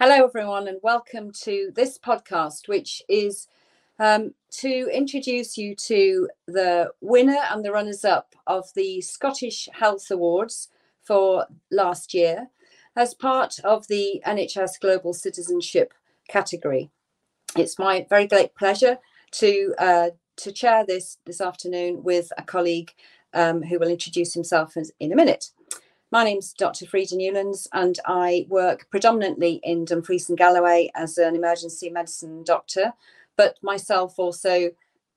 Hello, everyone, and welcome to this podcast, which is um, to introduce you to the winner and the runners up of the Scottish Health Awards for last year as part of the NHS Global Citizenship category. It's my very great pleasure to uh, to chair this this afternoon with a colleague um, who will introduce himself in a minute. My name's Dr. Frida Newlands, and I work predominantly in Dumfries and Galloway as an emergency medicine doctor, but myself also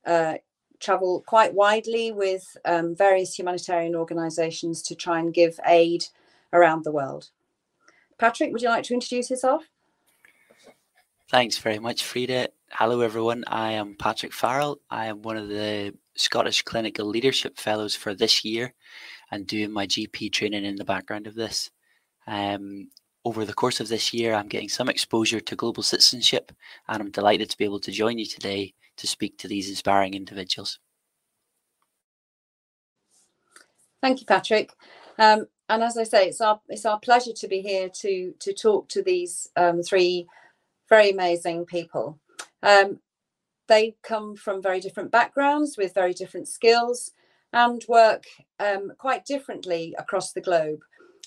uh, travel quite widely with um, various humanitarian organisations to try and give aid around the world. Patrick, would you like to introduce yourself? Thanks very much, Frida. Hello, everyone. I am Patrick Farrell. I am one of the Scottish Clinical Leadership Fellows for this year and doing my GP training in the background of this. Um, over the course of this year, I'm getting some exposure to global citizenship, and I'm delighted to be able to join you today to speak to these inspiring individuals. Thank you, Patrick. Um, and as I say, it's our it's our pleasure to be here to to talk to these um, three very amazing people. Um, they come from very different backgrounds with very different skills, and work um, quite differently across the globe.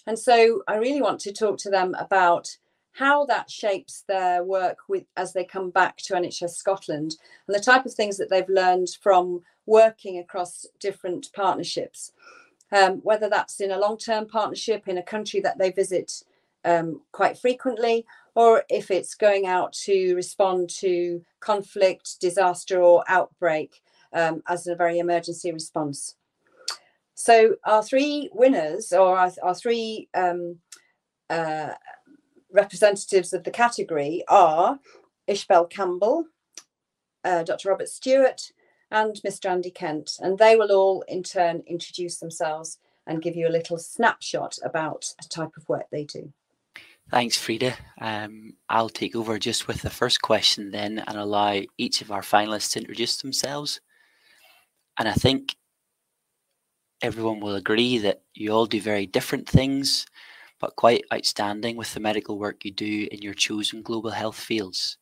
And so I really want to talk to them about how that shapes their work with as they come back to NHS Scotland and the type of things that they've learned from working across different partnerships. Um, whether that's in a long-term partnership in a country that they visit um, quite frequently, or if it's going out to respond to conflict, disaster, or outbreak um, as a very emergency response. So our three winners, or our, our three um, uh, representatives of the category are Ishbel Campbell, uh, Dr. Robert Stewart, and Mr. Andy Kent. And they will all in turn introduce themselves and give you a little snapshot about the type of work they do. Thanks, Frida. Um, I'll take over just with the first question then and allow each of our finalists to introduce themselves. And I think everyone will agree that you all do very different things, but quite outstanding with the medical work you do in your chosen global health fields.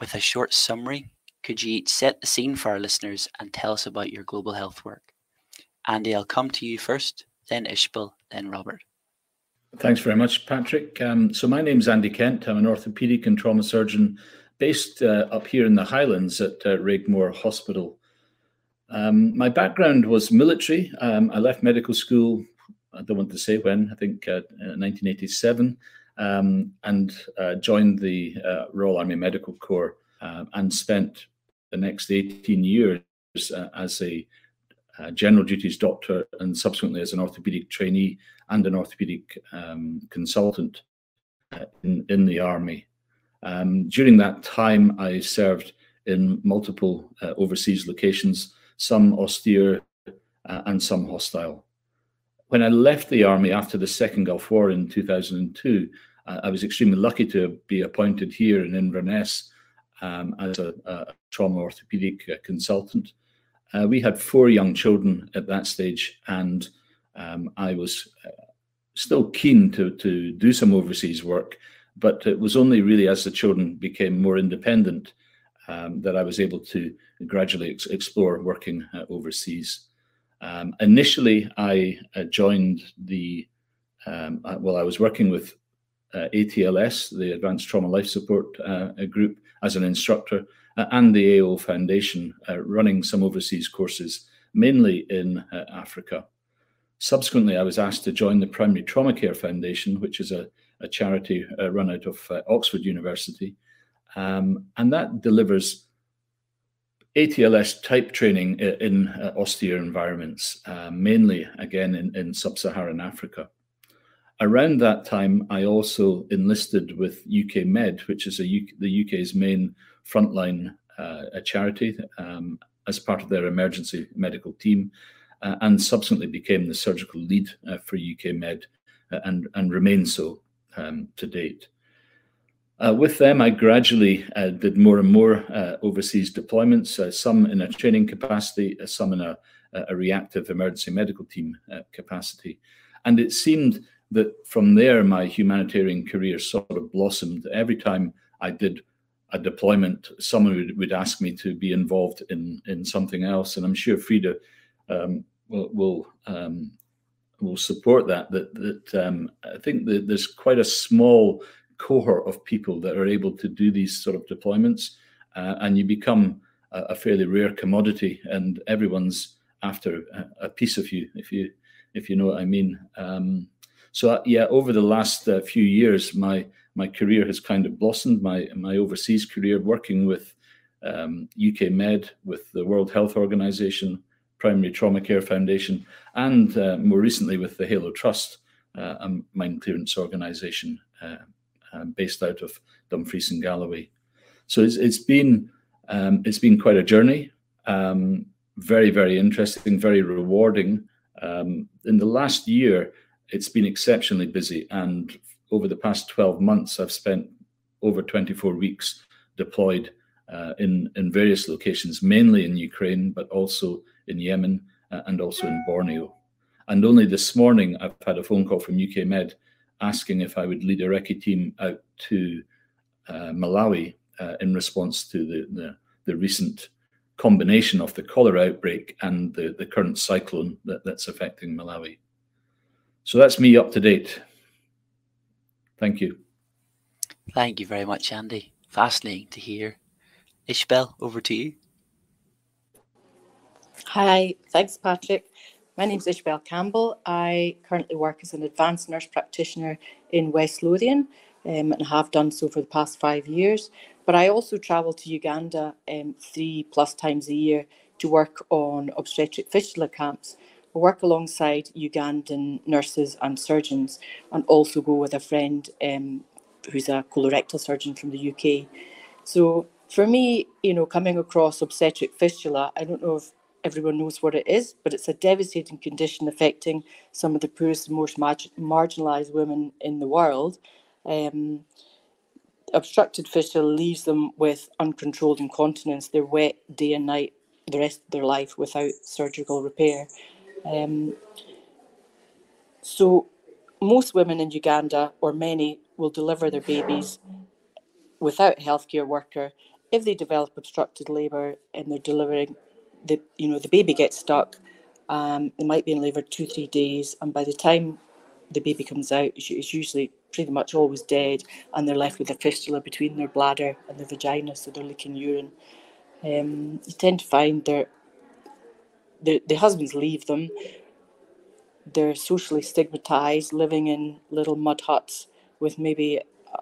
With a short summary, could you set the scene for our listeners and tell us about your global health work? Andy, I'll come to you first, then Ishbel, then Robert. Thanks very much, Patrick. Um, so my name is Andy Kent. I'm an orthopaedic and trauma surgeon based uh, up here in the Highlands at uh, Raigmore Hospital um, my background was military. Um, I left medical school, I don't want to say when, I think uh, 1987, um, and uh, joined the uh, Royal Army Medical Corps uh, and spent the next 18 years uh, as a uh, general duties doctor and subsequently as an orthopedic trainee and an orthopedic um, consultant in, in the Army. Um, during that time, I served in multiple overseas locations some austere uh, and some hostile. When I left the army after the Second Gulf War in 2002, uh, I was extremely lucky to be appointed here in Inverness um, as a, a, trauma orthopedic uh, consultant. Uh, we had four young children at that stage, and um, I was uh, still keen to, to do some overseas work, but it was only really as the children became more independent um, that I was able to gradually ex explore working uh, overseas. Um, initially, I uh, joined the, um, uh, well, I was working with uh, ATLS, the Advanced Trauma Life Support uh, group, as an instructor, uh, and the AO Foundation, running some overseas courses, mainly in Africa. Subsequently, I was asked to join the Primary Trauma Care Foundation, which is a, a charity run out of Oxford University, um, and that delivers ATLS type training in uh, austere environments, uh, mainly again in, in sub Saharan Africa. Around that time, I also enlisted with UK Med, which is the UK's main frontline uh, charity, um, as part of their emergency medical team, uh, and subsequently became the surgical lead uh, for UK Med uh, and, and remains so um, to date. Uh, with them, I gradually uh, did more and more uh, overseas deployments, uh, some in a training capacity, uh, some in a, a reactive emergency medical team uh, capacity. And it seemed that from there, my humanitarian career sort of blossomed. Every time I did a deployment, someone would, would ask me to be involved in, in something else. And I'm sure Frida um, will, will, um, will, support that. That, that um, I think that there's quite a small cohort of people that are able to do these sort of deployments, uh, and you become a, a, fairly rare commodity, and everyone's after a, a, piece of you, if you if you know what I mean. Um, so uh, yeah, over the last uh, few years, my my career has kind of blossomed. My my overseas career, working with um, UK Med, with the World Health Organization, Primary Trauma Care Foundation, and uh, more recently with the Halo Trust, uh, a mine clearance organization uh, based out of Dumfries and Galloway. So it's, it's been um, it's been quite a journey. Um, very very interesting, very rewarding. Um, in the last year, it's been exceptionally busy. And over the past 12 months, I've spent over 24 weeks deployed uh, in, in various locations, mainly in Ukraine, but also in Yemen uh, and also in Borneo. And only this morning, I've had a phone call from UK Med asking if I would lead a recce team out to uh, Malawi uh, in response to the, the, the, recent combination of the cholera outbreak and the, the current cyclone that, that's affecting Malawi. So that's me up to date. Thank you. Thank you very much, Andy. Fascinating to hear. Ishbel, over to you. Hi, thanks, Patrick. My name is Ishbel Campbell. I currently work as an advanced nurse practitioner in West Lothian um, and have done so for the past five years. But I also travel to Uganda um, three plus times a year to work on obstetric fistula camps I work alongside Ugandan nurses and surgeons, and also go with a friend um, who's a colorectal surgeon from the UK. So for me, you know, coming across obstetric fistula, I don't know if everyone knows what it is, but it's a devastating condition affecting some of the poorest and most marginalised women in the world. Um, obstructed fistula leaves them with uncontrolled incontinence. They're wet day and night the rest of their life without surgical repair. Um, so most women in Uganda, or many, will deliver their babies without a healthcare worker. If they develop obstructed labour and they're delivering, the you know the baby gets stuck. Um, they might be in labour two three days, and by the time the baby comes out, it's usually pretty much always dead, and they're left with a fistula between their bladder and their vagina, so they're leaking urine. Um, you tend to find their the, the husbands leave them. They're socially stigmatized, living in little mud huts with maybe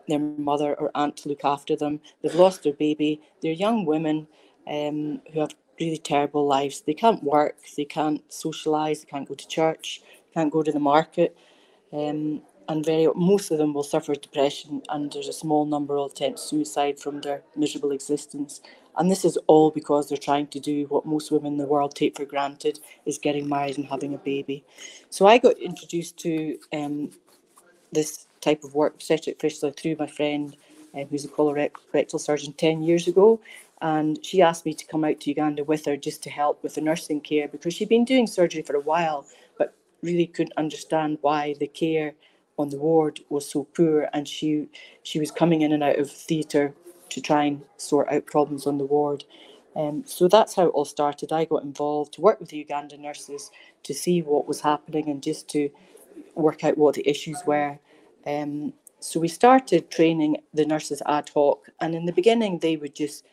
their mother or aunt to look after them. They've lost their baby. They're young women um, who have really terrible lives. They can't work, they can't socialize, they can't go to church, can't go to the market. Um, and very most of them will suffer depression and there's a small number will attempt suicide from their miserable existence and this is all because they're trying to do what most women in the world take for granted is getting married and having a baby. So I got introduced to um, this type of work, obstetric fistula, through my friend uh, who's a colorectal surgeon 10 years ago. And she asked me to come out to Uganda with her just to help with the nursing care because she'd been doing surgery for a while, but really couldn't understand why the care on the ward was so poor. And she she was coming in and out of theatre to try and sort out problems on the ward. Um, so that's how it all started. I got involved to work with the Ugandan nurses to see what was happening and just to work out what the issues were. Um, so we started training the nurses ad hoc, and in the beginning, they would just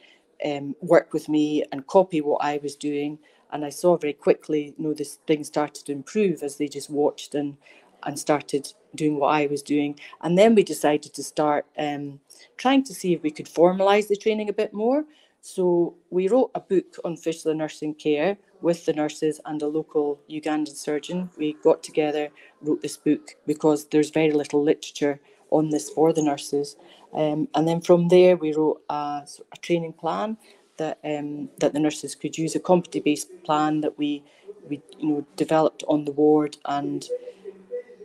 um, work with me and copy what I was doing. And I saw very quickly, you know, this thing started to improve as they just watched and and started doing what I was doing. And then we decided to start um, trying to see if we could formalise the training a bit more. So we wrote a book on fistula nursing care with the nurses and a local Ugandan surgeon. We got together, wrote this book because there's very little literature on this for the nurses. Um, and then from there, we wrote a, a training plan that um, that the nurses could use, a competency-based plan that we we you know developed on the ward and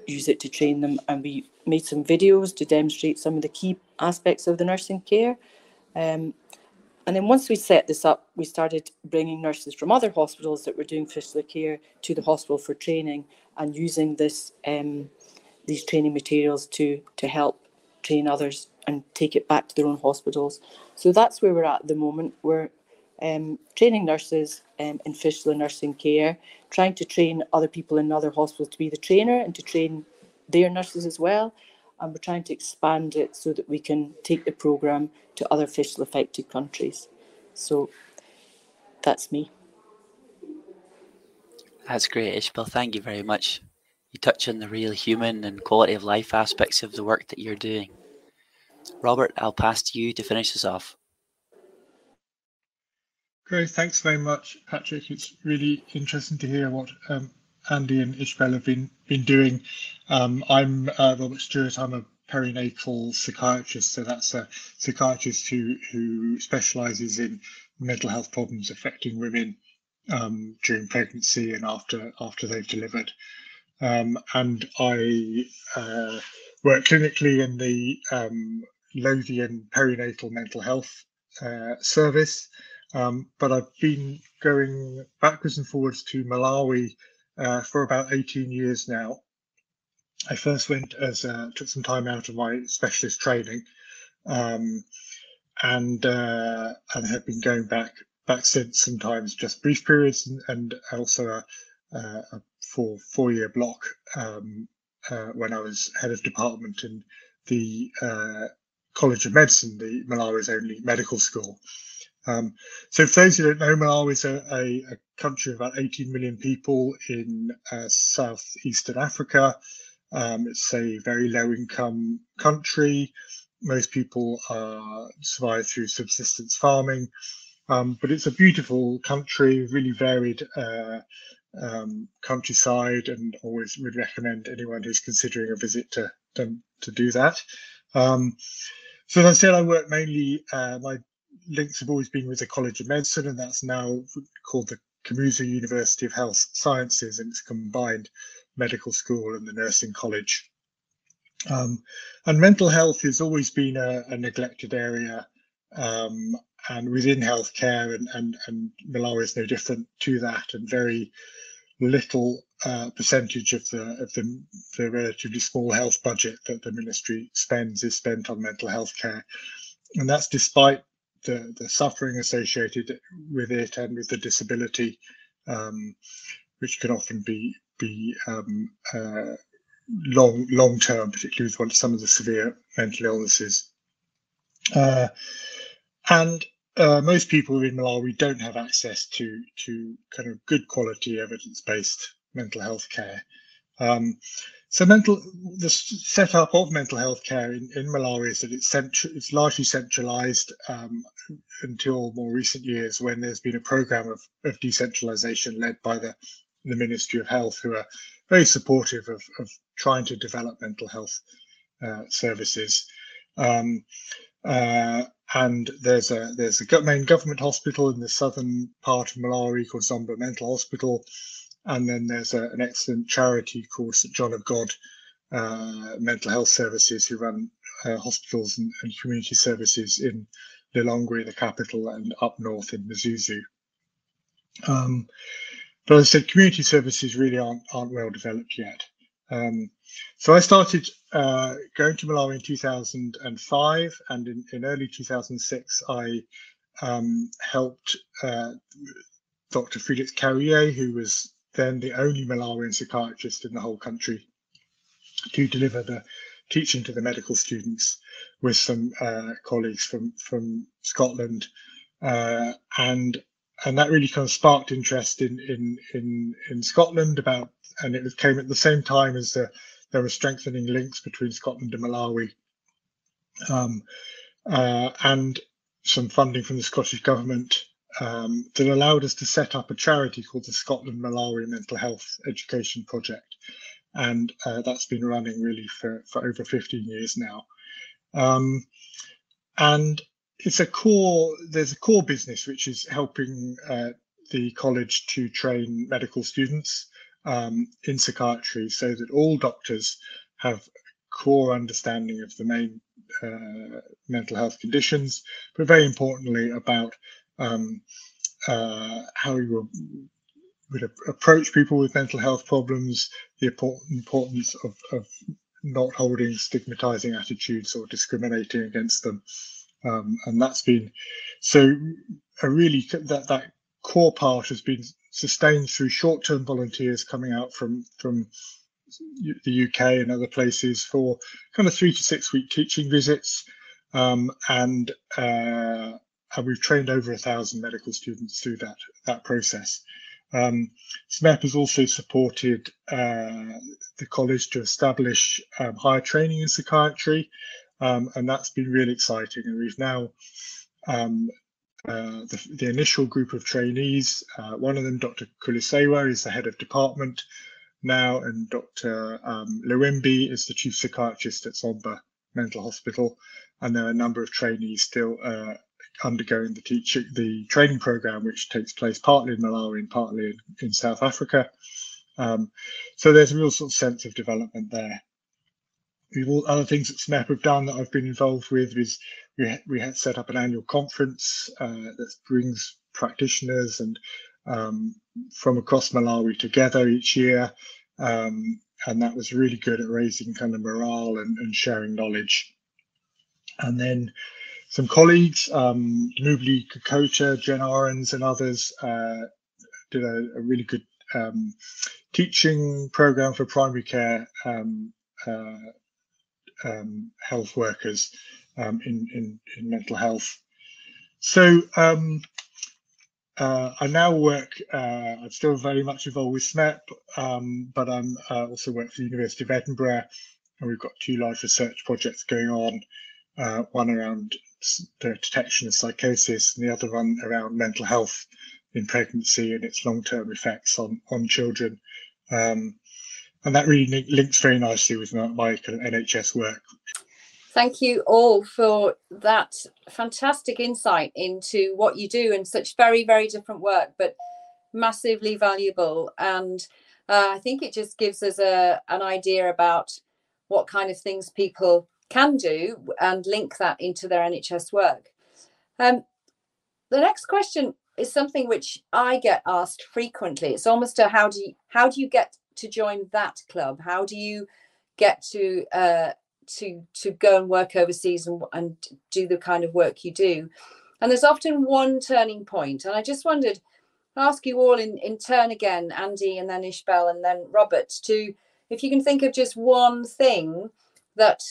use it to train them. And we made some videos to demonstrate some of the key aspects of the nursing care. Um, and then once we set this up, we started bringing nurses from other hospitals that were doing fistula care to the hospital for training and using this um, these training materials to to help train others and take it back to their own hospitals. So that's where we're at at the moment. We're um, training nurses um, in fistula nursing care, trying to train other people in other hospitals to be the trainer and to train their nurses as well. And we're trying to expand it so that we can take the programme to other fistula affected countries. So that's me. That's great, Ishbel. Thank you very much. You touch on the real human and quality of life aspects of the work that you're doing. Robert, I'll pass to you to finish us off. Great, thanks very much, Patrick. It's really interesting to hear what um, Andy and Ishbel have been been doing. Um, I'm uh, Robert Stewart. I'm a perinatal psychiatrist, so that's a psychiatrist who who specialises in mental health problems affecting women um, during pregnancy and after after they've delivered. Um, and I uh, work clinically in the um, Lothian perinatal mental health uh, service. Um, but I've been going backwards and forwards to Malawi uh, for about 18 years now. I first went as uh, took some time out of my specialist training, um, and uh, and have been going back back since. Sometimes just brief periods, and, and also a, a four four year block um, uh, when I was head of department in the uh, College of Medicine, the Malawi's only medical school. Um, so for those who don't know, Malawi is a, a, a country of about 18 million people in uh, southeastern Africa. Um, it's a very low income country. Most people uh, survive through subsistence farming, um, but it's a beautiful country, really varied uh, um, countryside, and always would recommend anyone who's considering a visit to to, to do that. Um, so as I said, I work mainly. Uh, my links have always been with the College of Medicine, and that's now called the Kamuzu University of Health Sciences, and it's combined medical school and the nursing college. Um, and mental health has always been a, a neglected area, um, and within healthcare, and, and, and Malawi is no different to that, and very little uh, percentage of the of the, the relatively small health budget that the ministry spends is spent on mental health care, and that's despite the, the suffering associated with it and with the disability, um, which can often be be um, uh, long long term, particularly with some of the severe mental illnesses. Uh, and uh, most people in Malawi don't have access to to kind of good quality evidence based mental health care. Um, so mental, the setup of mental health care in, in Malawi is that it's, central, it's largely centralized um, until more recent years when there's been a program of, of decentralization led by the, the Ministry of Health, who are very supportive of, of trying to develop mental health uh, services. Um, uh, and there's a there's a main government hospital in the southern part of Malawi called Zomba Mental Hospital, and then there's a, an excellent charity called St John of God uh, Mental Health Services, who run uh, hospitals and, and, community services in Lilongwe, the capital, and up north in Mzuzu. Um, but as I said, community services really aren't aren't well developed yet. Um, so I started uh, going to Malawi in 2005, and in, in early 2006, I um, helped uh, Dr. Felix Kauye, who was then the only Malawian psychiatrist in the whole country to deliver the teaching to the medical students with some uh, colleagues from from Scotland, uh, and and that really kind of sparked interest in in in in Scotland about, and it came at the same time as the, there were strengthening links between Scotland and Malawi, um, uh, and some funding from the Scottish government um, that allowed us to set up a charity called the Scotland Malawi Mental Health Education Project. And uh, that's been running really for, for over 15 years now. Um, and it's a core, there's a core business which is helping uh, the college to train medical students um, in psychiatry so that all doctors have a core understanding of the main uh, mental health conditions, but very importantly about um, uh, how you would approach people with mental health problems, the importance of, of not holding stigmatizing attitudes or discriminating against them. Um, and that's been so a really that that core part has been sustained through short-term volunteers coming out from from the UK and other places for kind of three to six week teaching visits, um, and uh, and we've trained over a thousand medical students through that that process. Um, SMEP has also supported uh, the college to establish um, higher training in psychiatry, um, and that's been really exciting. And we've now um, uh, the, the, initial group of trainees, uh, one of them, Dr. Kulisewa, is the head of department now, and Dr. Um, Lewimbi is the chief psychiatrist at Zomba Mental Hospital. And there are a number of trainees still uh, undergoing the teaching, the training program, which takes place partly in Malawi and partly in, in South Africa. Um, so there's a real sort of sense of development there. All other things that SMEP have done that I've been involved with is we we had set up an annual conference uh, that brings practitioners and um, from across Malawi together each year. Um, and that was really good at raising kind of morale and, and sharing knowledge. And then some colleagues, um, Nubli Jen Ahrens, and others uh, did a, a, really good um, teaching program for primary care um, uh, um, health workers um, in, in, in mental health. So um, uh, I now work, uh, I'm still very much involved with SMEP, um, but I'm uh, also work for the University of Edinburgh, and we've got two large research projects going on, uh, one around the detection of psychosis and the other one around mental health in pregnancy and its long-term effects on, on children. Um, and that really links very nicely with my, my kind of NHS work, Thank you all for that fantastic insight into what you do and such very, very different work, but massively valuable. And uh, I think it just gives us a, an idea about what kind of things people can do and link that into their NHS work. Um, the next question is something which I get asked frequently. It's almost a how do you how do you get to join that club? How do you get to uh, to to go and work overseas and, and do the kind of work you do. And there's often one turning point and i just wondered ask you all in, in turn again andy and then ishbel and then robert to if you can think of just one thing that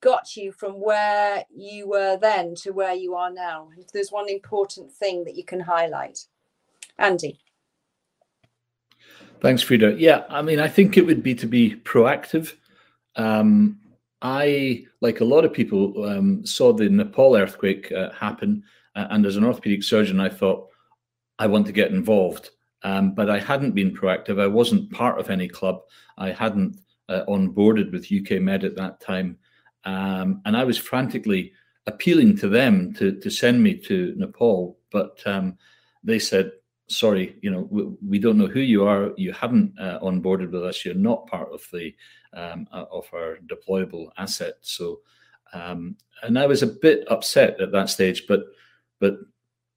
got you from where you were then to where you are now if there's one important thing that you can highlight. Andy. Thanks frida. Yeah i mean i think it would be to be proactive. Um, I, like a lot of people, um, saw the Nepal earthquake uh, happen. Uh, and as an orthopedic surgeon, I thought, I want to get involved. Um, but I hadn't been proactive. I wasn't part of any club. I hadn't uh, onboarded with UK Med at that time. Um, and I was frantically appealing to them to, to send me to Nepal. But um, they said, sorry, you know, we, we, don't know who you are. You haven't uh, onboarded with us. You're not part of the um, uh, of our deployable asset. So, um, and I was a bit upset at that stage, but but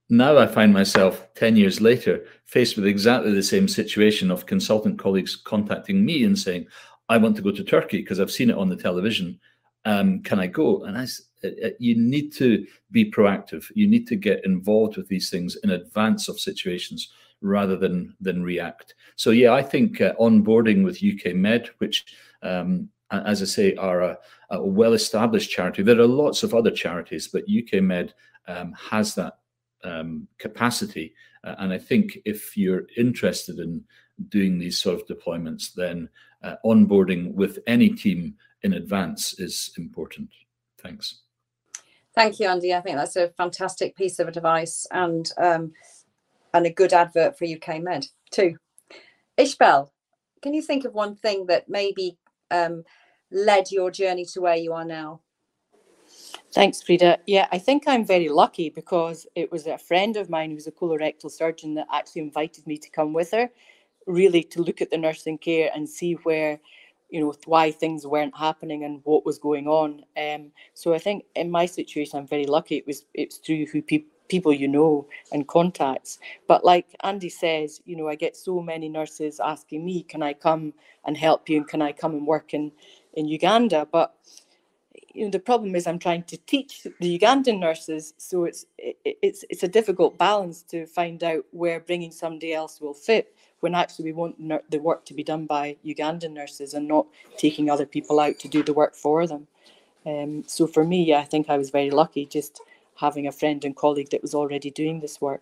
now I find myself 10 years later faced with exactly the same situation of consultant colleagues contacting me and saying, I want to go to Turkey because I've seen it on the television. Um, can I go? And I, uh, uh, you need to be proactive. You need to get involved with these things in advance of situations rather than than react. So yeah, I think uh, onboarding with UK Med, which um, as I say, are a, a well-established charity. There are lots of other charities, but UK Med um, has that um, capacity. Uh, and I think if you're interested in doing these sort of deployments, then uh, onboarding with any team in advance is important. Thanks. Thank you, Andy. I think that's a fantastic piece of advice and um, and a good advert for UK Med too. Ishbel, can you think of one thing that maybe um, led your journey to where you are now? Thanks, Frida. Yeah, I think I'm very lucky because it was a friend of mine who's a colorectal surgeon that actually invited me to come with her, really to look at the nursing care and see where, you know, why things weren't happening and what was going on. Um, so I think in my situation, I'm very lucky. It was it's through who people people you know and contacts. But like Andy says, you know, I get so many nurses asking me, can I come and help you and can I come and work in in Uganda. But you know, the problem is I'm trying to teach the Ugandan nurses, so it's it, it's it's a difficult balance to find out where bringing somebody else will fit when actually we want the work to be done by Ugandan nurses and not taking other people out to do the work for them. Um, so for me, I think I was very lucky just having a friend and colleague that was already doing this work.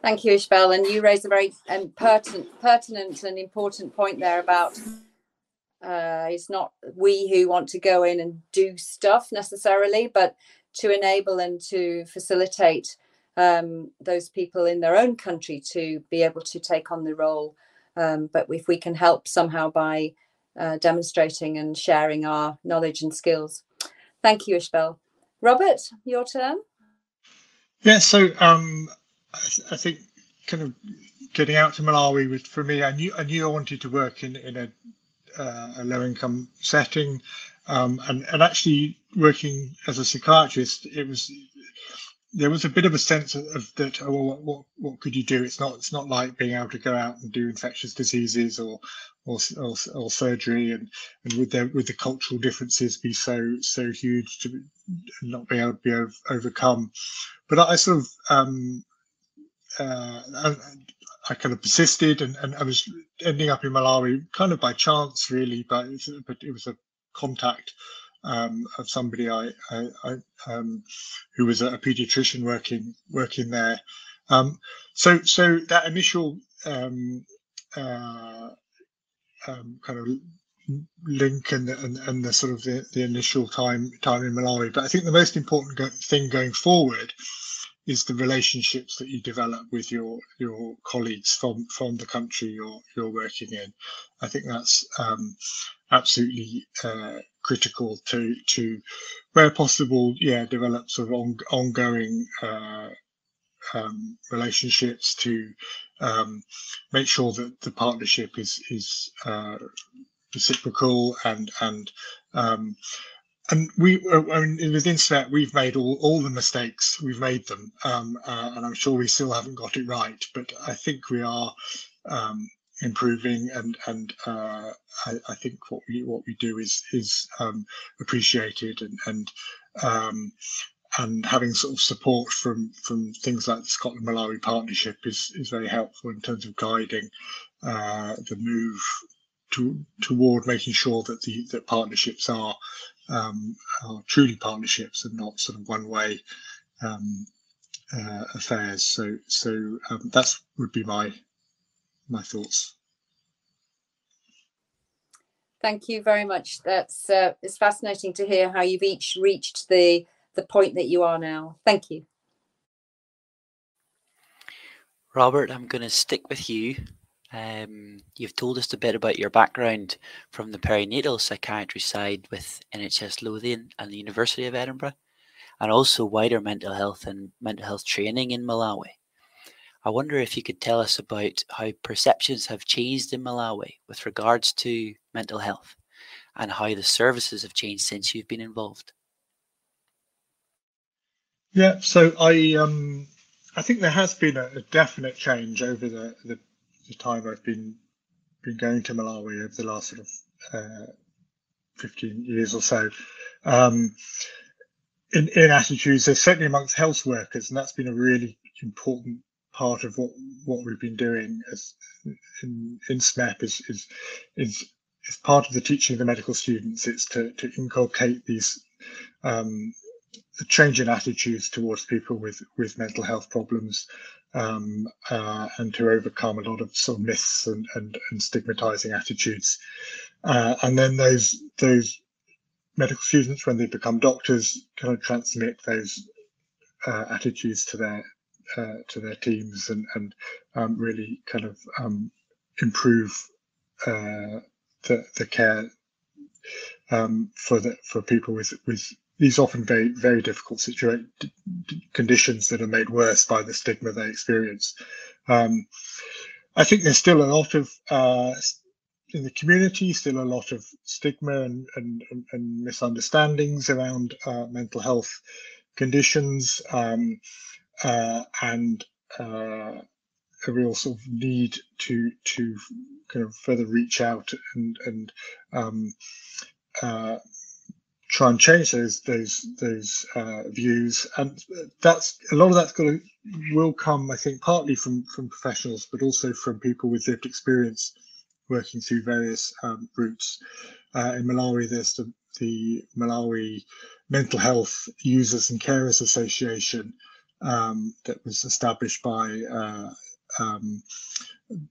Thank you, Ishbel. And you raise a very um, pertinent, pertinent and important point there about uh, it's not we who want to go in and do stuff necessarily, but to enable and to facilitate um, those people in their own country to be able to take on the role. Um, but if we can help somehow by uh, demonstrating and sharing our knowledge and skills. Thank you, Ishbel. Robert, your turn. Yeah, so um, I, th- I, think kind of getting out to Malawi was for me, I knew I knew I wanted to work in in a, uh, a low income setting, um, and and actually working as a psychiatrist, it was there was a bit of a sense of, of that. Oh, well, what, what could you do? It's not it's not like being able to go out and do infectious diseases or or, or, or surgery, and and with the with the cultural differences be so so huge to not be able to be over, overcome. But I sort of um, uh, I, I, kind of persisted, and, and I was ending up in Malawi kind of by chance, really. But it was, but it was a contact um, of somebody I, I, I um, who was a, a, pediatrician working working there. Um, so so that initial um, uh, um, kind of link and, and and the sort of the, the initial time time in Malawi. But I think the most important go- thing going forward is the relationships that you develop with your your colleagues from from the country you're you're working in. I think that's um, absolutely uh, critical to to where possible, yeah, develop sort of on, ongoing uh, um, relationships to um, make sure that the partnership is is uh, reciprocal and and um, and we uh, I mean, within SMEP we've made all, all the mistakes we've made them um, uh, and I'm sure we still haven't got it right but I think we are um, improving and and uh, I, I, think what we what we do is is um, appreciated and and um, and having sort of support from from things like the Scotland Malawi partnership is is very helpful in terms of guiding uh, the move to, toward making sure that the that partnerships are um, are truly partnerships and not sort of one way um, uh, affairs. So so um, that's would be my my thoughts. Thank you very much. That's uh, it's fascinating to hear how you've each reached the the point that you are now. Thank you. Robert, I'm going to stick with you. Um, you've told us a bit about your background from the perinatal psychiatry side with NHS Lothian and the University of Edinburgh, and also wider mental health and mental health training in Malawi. I wonder if you could tell us about how perceptions have changed in Malawi with regards to mental health and how the services have changed since you've been involved. Yeah, so I um I think there has been a, a definite change over the, the, the time I've been been going to Malawi over the last sort of uh, 15 years or so. Um, in, in attitudes, certainly amongst health workers, and that's been a really important part of what what we've been doing as in, in SMEP is, is is is part of the teaching of the medical students. It's to to inculcate these um, change in attitudes towards people with with mental health problems um, uh, and to overcome a lot of sort of myths and and, and stigmatizing attitudes uh, and then those those medical students when they become doctors kind of transmit those uh, attitudes to their uh, to their teams and and um, really kind of um, improve uh, the the care um, for the for people with with these often very very difficult situation conditions that are made worse by the stigma they experience. Um, I think there's still a lot of uh, in the community, still a lot of stigma and and, and misunderstandings around uh, mental health conditions. Um, uh, and uh, a real sort of need to to kind of further reach out and and um, uh, try and change those those those uh, views, and that's a lot of that's going to will come, I think, partly from from professionals, but also from people with lived experience working through various um, routes. Uh, in Malawi, there's the, the Malawi Mental Health Users and Carers Association um, that was established by uh, um,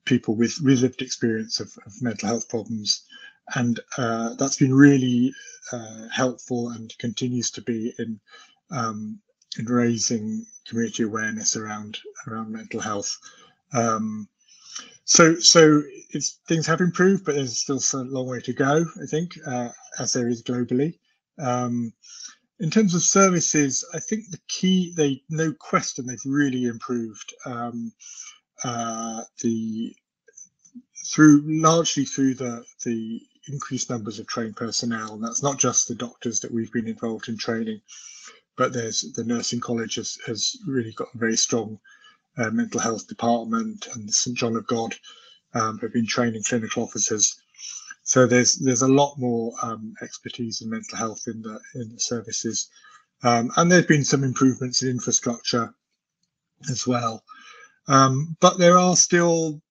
people with, with lived experience of, of mental health problems and uh, that's been really uh, helpful and continues to be in um, in raising community awareness around around mental health. Um, so so things have improved, but there's still a long way to go. I think uh, as there is globally. Um, in terms of services, I think the key they no question they've really improved um, uh, the through largely through the the increased numbers of trained personnel. And that's not just the doctors that we've been involved in training, but there's the nursing college has, has really got a very strong uh, mental health department, and St John of God um, have been training clinical officers. So there's there's a lot more um, expertise in mental health in the in the services, um, and there's been some improvements in infrastructure as well. Um, but there are still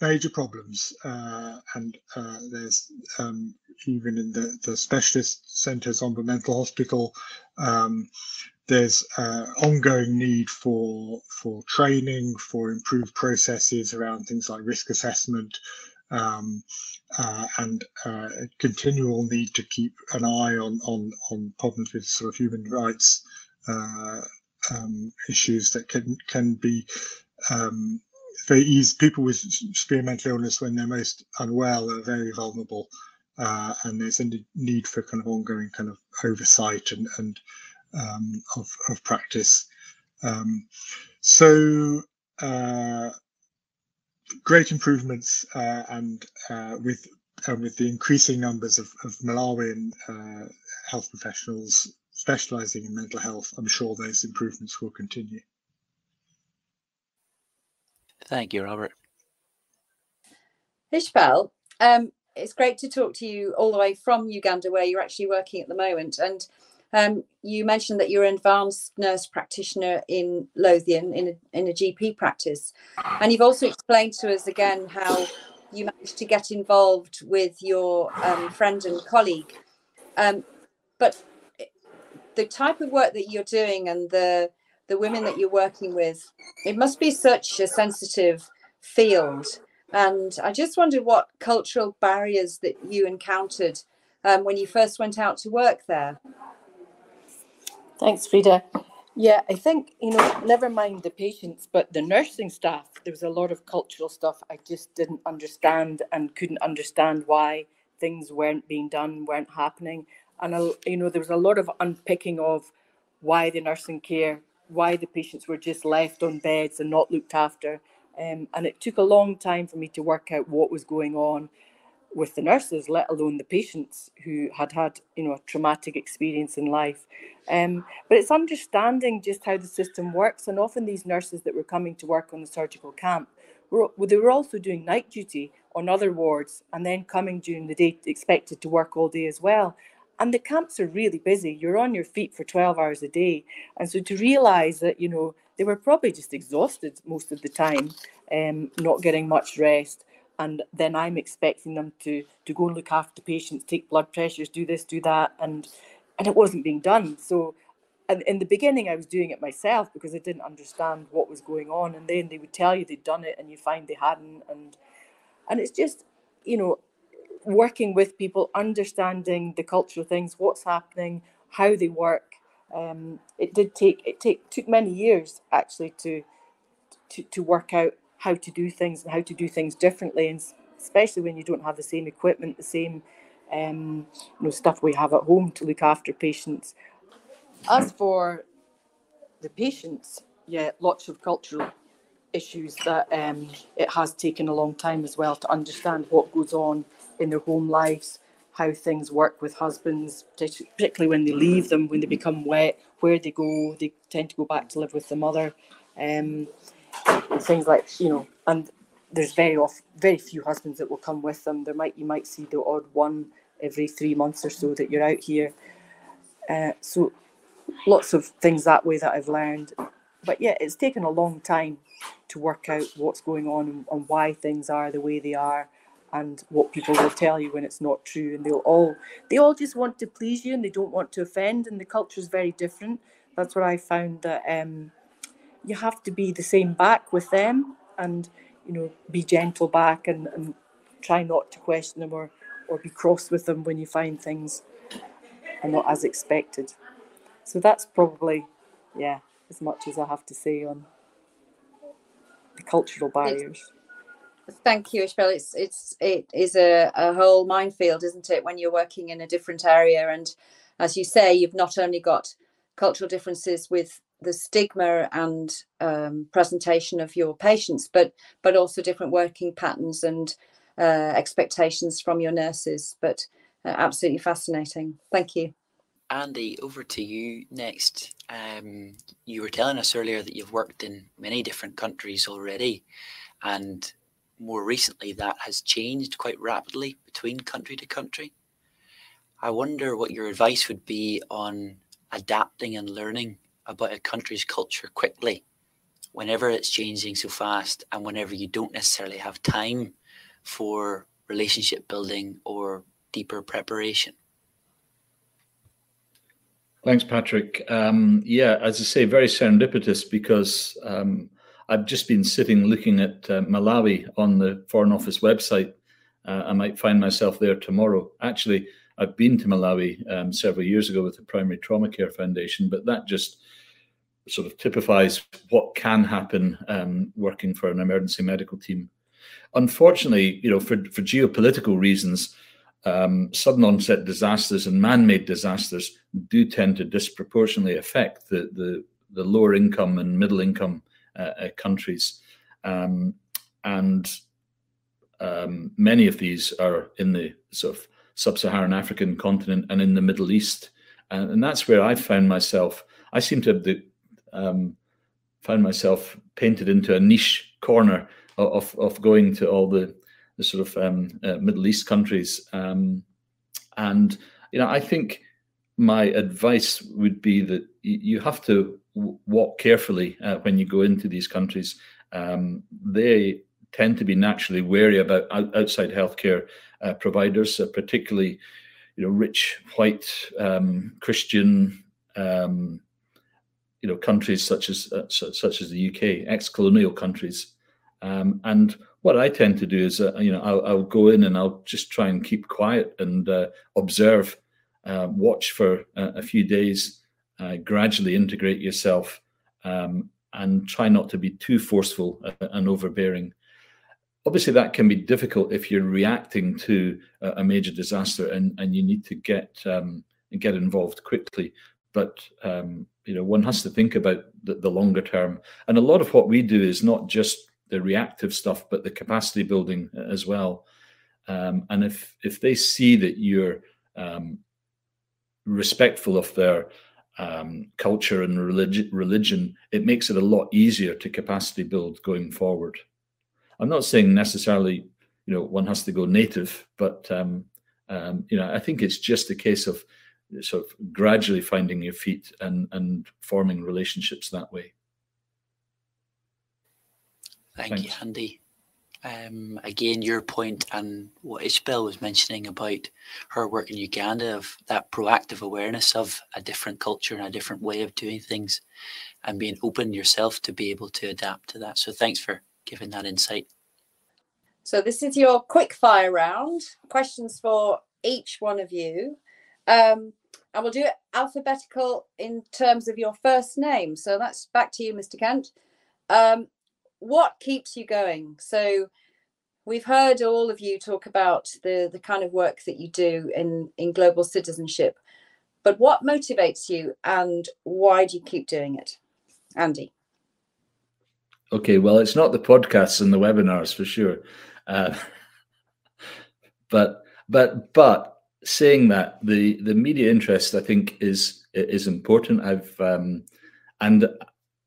major problems, uh, and uh, there's um, even in the, the specialist centres on the mental hospital, um, there's uh, ongoing need for for training, for improved processes around things like risk assessment, um, uh, and uh, a continual need to keep an eye on on on problems with sort of human rights uh, um, issues that can can be um, very easy. People with severe mental illness, when they're most unwell, are very vulnerable, uh, and there's a need for kind of ongoing kind of oversight and and um, of of practice. Um, so uh, great improvements, uh, and uh, with uh, with the increasing numbers of, of Malawian uh, health professionals specialising in mental health, I'm sure those improvements will continue. Thank you, Robert. Ishbel, um, it's great to talk to you all the way from Uganda, where you're actually working at the moment. And um, you mentioned that you're an advanced nurse practitioner in Lothian in a, in a GP practice. And you've also explained to us again how you managed to get involved with your um, friend and colleague. Um, but the type of work that you're doing and the the women that you're working with, it must be such a sensitive field. And I just wondered what cultural barriers that you encountered um, when you first went out to work there. Thanks, Frida. Yeah, I think, you know, never mind the patients, but the nursing staff, there was a lot of cultural stuff I just didn't understand and couldn't understand why things weren't being done, weren't happening. And, you know, there was a lot of unpicking of why the nursing care why the patients were just left on beds and not looked after. Um, and it took a long time for me to work out what was going on with the nurses, let alone the patients who had had, you know, a traumatic experience in life. Um, but it's understanding just how the system works. And often these nurses that were coming to work on the surgical camp, were, they were also doing night duty on other wards and then coming during the day expected to work all day as well. And the camps are really busy. You're on your feet for 12 hours a day. And so to realize that, you know, they were probably just exhausted most of the time, um, not getting much rest. And then I'm expecting them to to go and look after patients, take blood pressures, do this, do that, and and it wasn't being done. So and in the beginning I was doing it myself because I didn't understand what was going on. And then they would tell you they'd done it and you find they hadn't. And and it's just, you know, working with people, understanding the cultural things, what's happening, how they work. Um, it did take it take took many years actually to, to to work out how to do things and how to do things differently, and especially when you don't have the same equipment, the same um, you know stuff we have at home to look after patients. As for the patients, yeah, lots of cultural issues that um, it has taken a long time as well to understand what goes on in their home lives, how things work with husbands, particularly when they leave them, when they become wet, where they go, they tend to go back to live with the mother. Um, things like, you know, and there's very off, very few husbands that will come with them. There might you might see the odd one every three months or so that you're out here. Uh, so lots of things that way that I've learned. But yeah, it's taken a long time to work out what's going on and, and why things are the way they are and what people will tell you when it's not true and they'll all they all just want to please you and they don't want to offend and the culture is very different that's what i found that um, you have to be the same back with them and you know be gentle back and, and try not to question them or or be cross with them when you find things are not as expected so that's probably yeah as much as i have to say on the cultural barriers Thank you, Ishbel. It's it's it is a, a whole minefield, isn't it, when you're working in a different area? And as you say, you've not only got cultural differences with the stigma and um, presentation of your patients, but but also different working patterns and uh, expectations from your nurses. But uh, absolutely fascinating. Thank you. Andy, over to you next. Um, you were telling us earlier that you've worked in many different countries already, and more recently that has changed quite rapidly between country to country. I wonder what your advice would be on adapting and learning about a country's culture quickly whenever it's changing so fast and whenever you don't necessarily have time for relationship building or deeper preparation. Thanks, Patrick. Um, yeah, as I say, very serendipitous because um, I've just been sitting looking at uh, Malawi on the Foreign Office website. Uh, I might find myself there tomorrow. Actually, I've been to Malawi um, several years ago with the Primary Trauma Care Foundation, but that just sort of typifies what can happen um, working for an emergency medical team. Unfortunately, you know, for, for geopolitical reasons, um, sudden onset disasters and man-made disasters do tend to disproportionately affect the, the, the lower income and middle income uh, uh, countries. Um, and um, many of these are in the sort of sub-Saharan African continent and in the Middle East, and, and that's where I found myself. I seem to have the, um, found myself painted into a niche corner of of going to all the the sort of um, uh, Middle East countries, um, and you know I think my advice would be that you have to walk carefully uh, when you go into these countries. Um, they tend to be naturally wary about out, outside healthcare uh, providers, uh, particularly you know rich white um, Christian um, you know countries such as uh, such as the UK, ex-colonial countries. Um, and what I tend to do is, uh, you know, I'll, I'll, go in and I'll just try and keep quiet and uh, observe, watch for a few days uh, gradually integrate yourself um, and try not to be too forceful and overbearing. Obviously, that can be difficult if you're reacting to a major disaster and, and you need to get um, get involved quickly. But um, you know, one has to think about the, the, longer term. And a lot of what we do is not just the reactive stuff, but the capacity building as well. Um, and if if they see that you're um, respectful of their um, culture and religion, religion, it makes it a lot easier to capacity build going forward. I'm not saying necessarily, you know, one has to go native, but um, um, you know, I think it's just a case of sort of gradually finding your feet and and forming relationships that way. Thank Thanks. you, Andy um, again, your point and what Ishbel was mentioning about her work in Uganda of that proactive awareness of a different culture and a different way of doing things and being open yourself to be able to adapt to that. So thanks for giving that insight. So this is your quick fire round. Questions for each one of you. Um, and we'll do it alphabetical in terms of your first name. So that's back to you, Mr. Kent. Um, what keeps you going? So we've heard all of you talk about the the kind of work that you do in in global citizenship, but what motivates you and why do you keep doing it, Andy? Okay, well, it's not the podcasts and the webinars for sure, uh, but but but saying that the the media interest I think is is important. I've um, and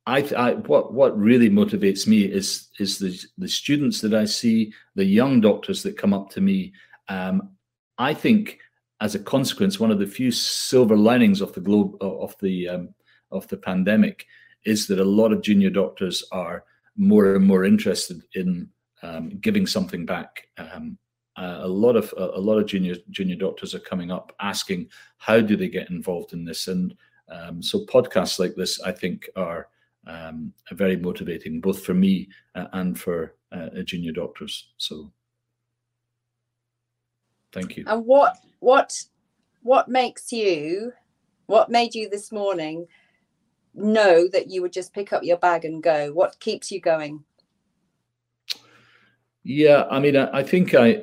I, I, what what really motivates me is is the the students that I see, the young doctors that come up to me. Um, I think, as a consequence, one of the few silver linings of the globe of the um, of the pandemic is that a lot of junior doctors are more and more interested in um, giving something back. Um, uh, a lot of a, a, lot of junior junior doctors are coming up asking how do they get involved in this, and um, so podcasts like this, I think, are um, very motivating both for me uh, and for uh, junior doctors. So, thank you. And what what what makes you? What made you this morning know that you would just pick up your bag and go? What keeps you going? Yeah, I mean, I, I think I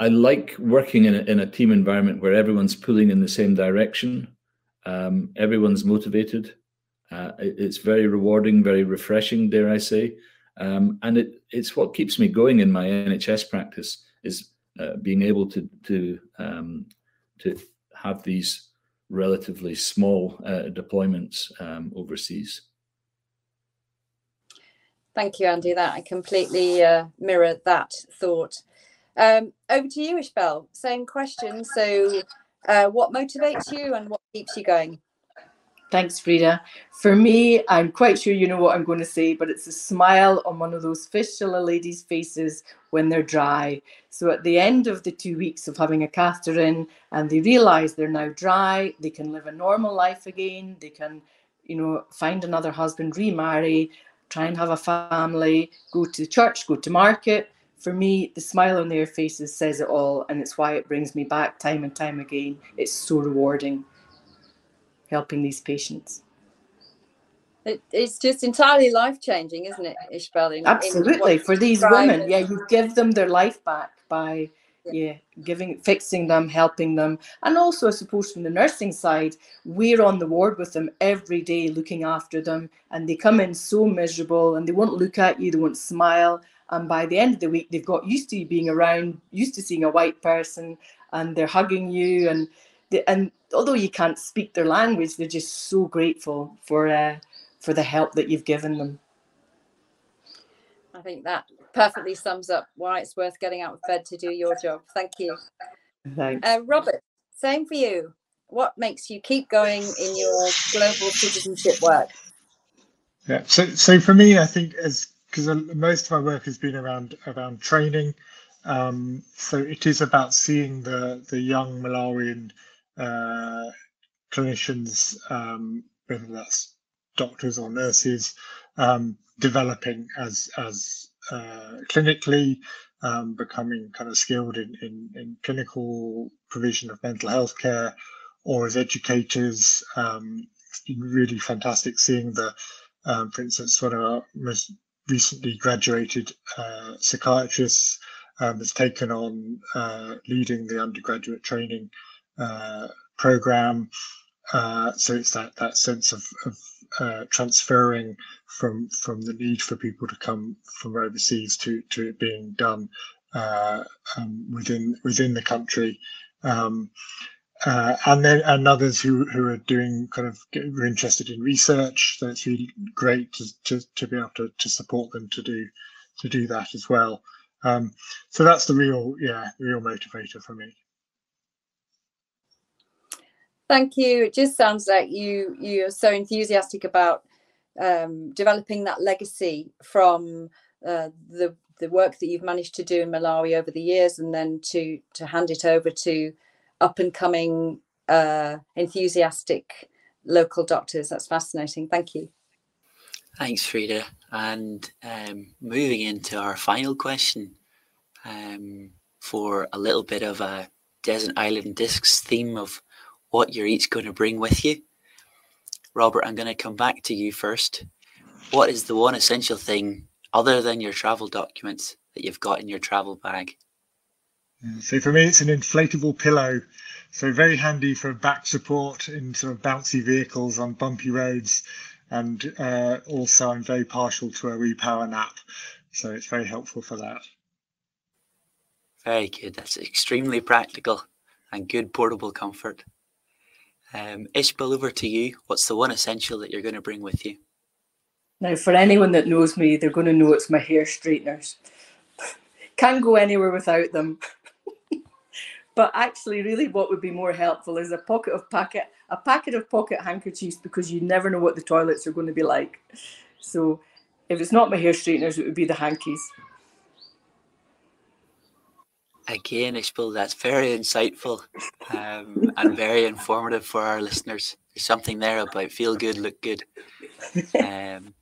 I like working in a, in a team environment where everyone's pulling in the same direction. Um, everyone's motivated. Uh, it, it's very rewarding, very refreshing, dare I say, um, and it, it's what keeps me going in my NHS practice is uh, being able to to um, to have these relatively small uh, deployments um, overseas. Thank you, Andy. That I completely uh, mirror that thought. Um, over to you, Ishbel. Same question. So, uh, what motivates you and what keeps you going? Thanks, Frida. For me, I'm quite sure you know what I'm going to say, but it's a smile on one of those fistula ladies' faces when they're dry. So at the end of the two weeks of having a catheter in, and they realise they're now dry, they can live a normal life again. They can, you know, find another husband, remarry, try and have a family, go to church, go to market. For me, the smile on their faces says it all, and it's why it brings me back time and time again. It's so rewarding helping these patients. It, it's just entirely life changing, isn't it, Ishbel? Absolutely. For these women, yeah, you give them their life back by yeah. giving fixing them helping them and also i suppose from the nursing side we're on the ward with them every day looking after them and they come in so miserable and they won't look at you they won't smile and by the end of the week they've got used to you being around used to seeing a white person and they're hugging you and they, and although you can't speak their language, they're just so grateful for uh, for the help that you've given them. I think that perfectly sums up why it's worth getting out of bed to do your job. Thank you. Thanks. Uh, Robert, same for you. What makes you keep going in your global citizenship work? Yeah, so so for me, I think as because most of my work has been around around training, um, so it is about seeing the the young Malawian uh, clinicians, um, whether that's doctors or nurses, um, developing as as uh, clinically, um, becoming kind of skilled in, in, in, clinical provision of mental health care, or as educators. Um, it's been really fantastic seeing the, um, for instance, one of our most recently graduated uh, psychiatrists um, has taken on uh, leading the undergraduate training uh, program. Uh, so it's that that sense of, of uh, transferring from from the need for people to come from overseas to to it being done um, within within the country. Um, uh, and then and others who, who are doing kind of are interested in research. So it's really great to, to, to be able to, to support them to do to do that as well. Um, so that's the real yeah real motivator for me. Thank you. It just sounds like you you are so enthusiastic about um, developing that legacy from uh, the the work that you've managed to do in Malawi over the years, and then to to hand it over to up and coming uh, enthusiastic local doctors. That's fascinating. Thank you. Thanks, Frida. And um, moving into our final question um, for a little bit of a Desert Island Discs theme of what you're each going to bring with you. Robert, I'm going to come back to you first. What is the one essential thing other than your travel documents that you've got in your travel bag? So for me, it's an inflatable pillow. So very handy for back support in sort of bouncy vehicles on bumpy roads. And uh, also I'm very partial to a repower nap. So it's very helpful for that. Very good. That's extremely practical and good portable comfort. Um, Ishbel, over to you. What's the one essential that you're going to bring with you? Now, for anyone that knows me, they're going to know it's my hair straighteners. Can't go anywhere without them. But actually, really, what would be more helpful is a pocket of packet, a packet of pocket handkerchiefs, because you never know what the toilets are going to be like. So, if it's not my hair straighteners, it would be the hankies. Again, I suppose that's very insightful um, and very informative for our listeners. There's something there about feel good, look good. Um,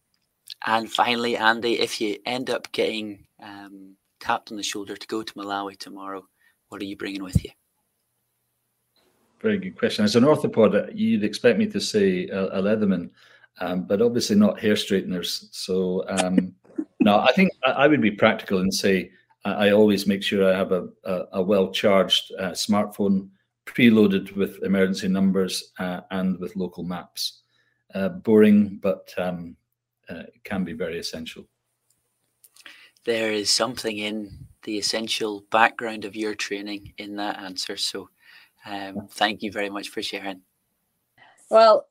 and finally, Andy, if you end up getting um, tapped on the shoulder to go to Malawi tomorrow, what are you bringing with you? Very good question. As an orthopod, you'd expect me to say a, a Leatherman, um, but obviously not hair straighteners. So, um, no, I think I, would be practical and say I, I always make sure I have a, a, a well charged uh, smartphone preloaded with emergency numbers uh, and with local maps. Uh, boring, but um, uh, can be very essential. There is something in the essential background of your training in that answer. So, um, thank you very much for sharing. Well,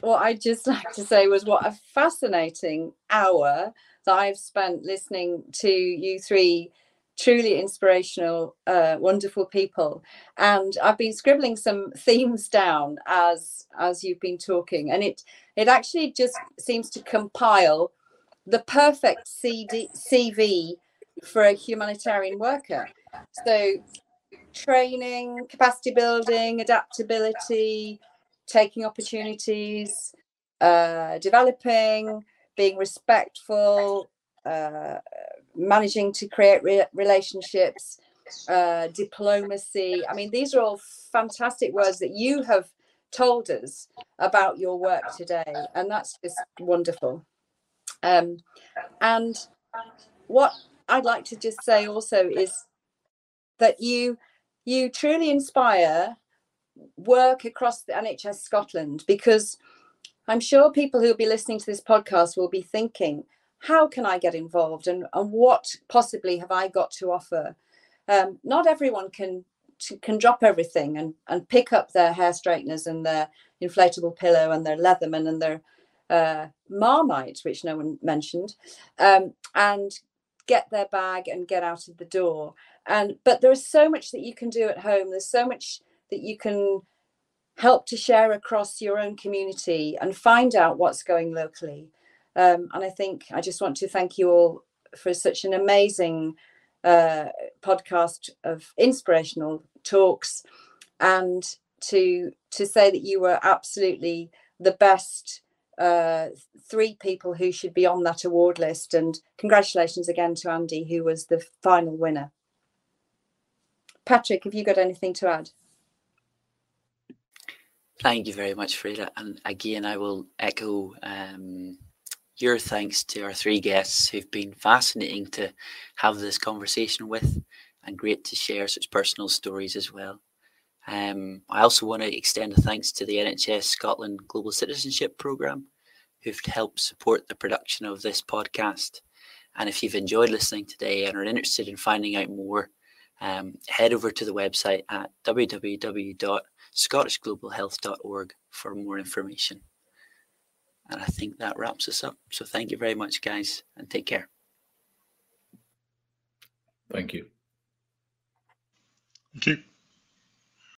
what I'd just like to say was what a fascinating hour that I've spent listening to you three truly inspirational, uh, wonderful people. And I've been scribbling some themes down as as you've been talking, and it it actually just seems to compile the perfect CD, CV for a humanitarian worker. So training, capacity building, adaptability, taking opportunities, uh, developing, being respectful, uh, managing to create re- relationships, uh, diplomacy. I mean, these are all fantastic words that you have told us about your work today, and that's just wonderful. Um, and what I'd like to just say also is that you you truly inspire work across the NHS Scotland because I'm sure people who will be listening to this podcast will be thinking, how can I get involved and, and what possibly have I got to offer? Um, not everyone can can drop everything and, and pick up their hair straighteners and their inflatable pillow and their Leatherman and their uh, Marmite, which no one mentioned, um, and get their bag and get out of the door. And but there is so much that you can do at home. There's so much that you can help to share across your own community and find out what's going locally. Um, and I think I just want to thank you all for such an amazing uh, podcast of inspirational talks, and to to say that you were absolutely the best uh, three people who should be on that award list. And congratulations again to Andy, who was the final winner. Patrick, have you got anything to add? Thank you very much, Frida. And again, I will echo um, your thanks to our three guests who've been fascinating to have this conversation with and great to share such personal stories as well. Um, I also want to extend a thanks to the NHS Scotland Global Citizenship Programme, who've helped support the production of this podcast. And if you've enjoyed listening today and are interested in finding out more, um, head over to the website at www.scottishglobalhealth.org for more information. And I think that wraps us up. So thank you very much, guys, and take care. Thank you. Thank you.